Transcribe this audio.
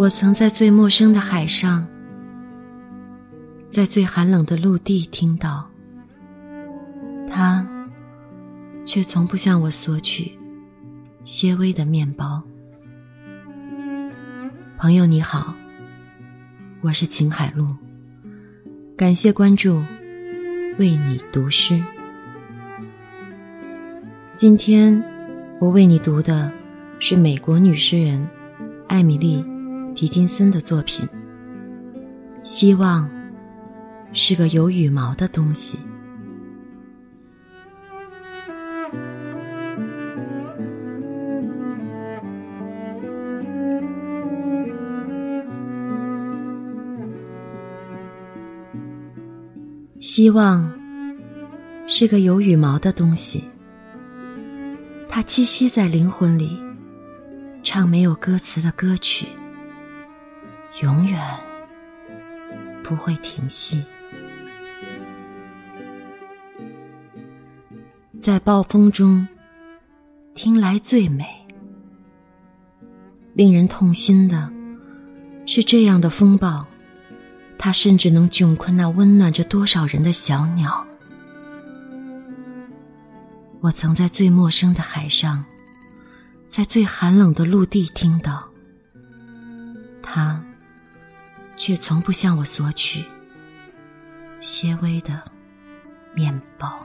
我曾在最陌生的海上，在最寒冷的陆地听到，他却从不向我索取些微的面包。朋友你好，我是秦海璐，感谢关注，为你读诗。今天我为你读的是美国女诗人艾米丽·狄金森的作品。希望是个有羽毛的东西。希望是个有羽毛的东西。它栖息在灵魂里，唱没有歌词的歌曲，永远不会停息。在暴风中听来最美，令人痛心的是这样的风暴，它甚至能窘困那温暖着多少人的小鸟。我曾在最陌生的海上，在最寒冷的陆地听到，他却从不向我索取些微的面包。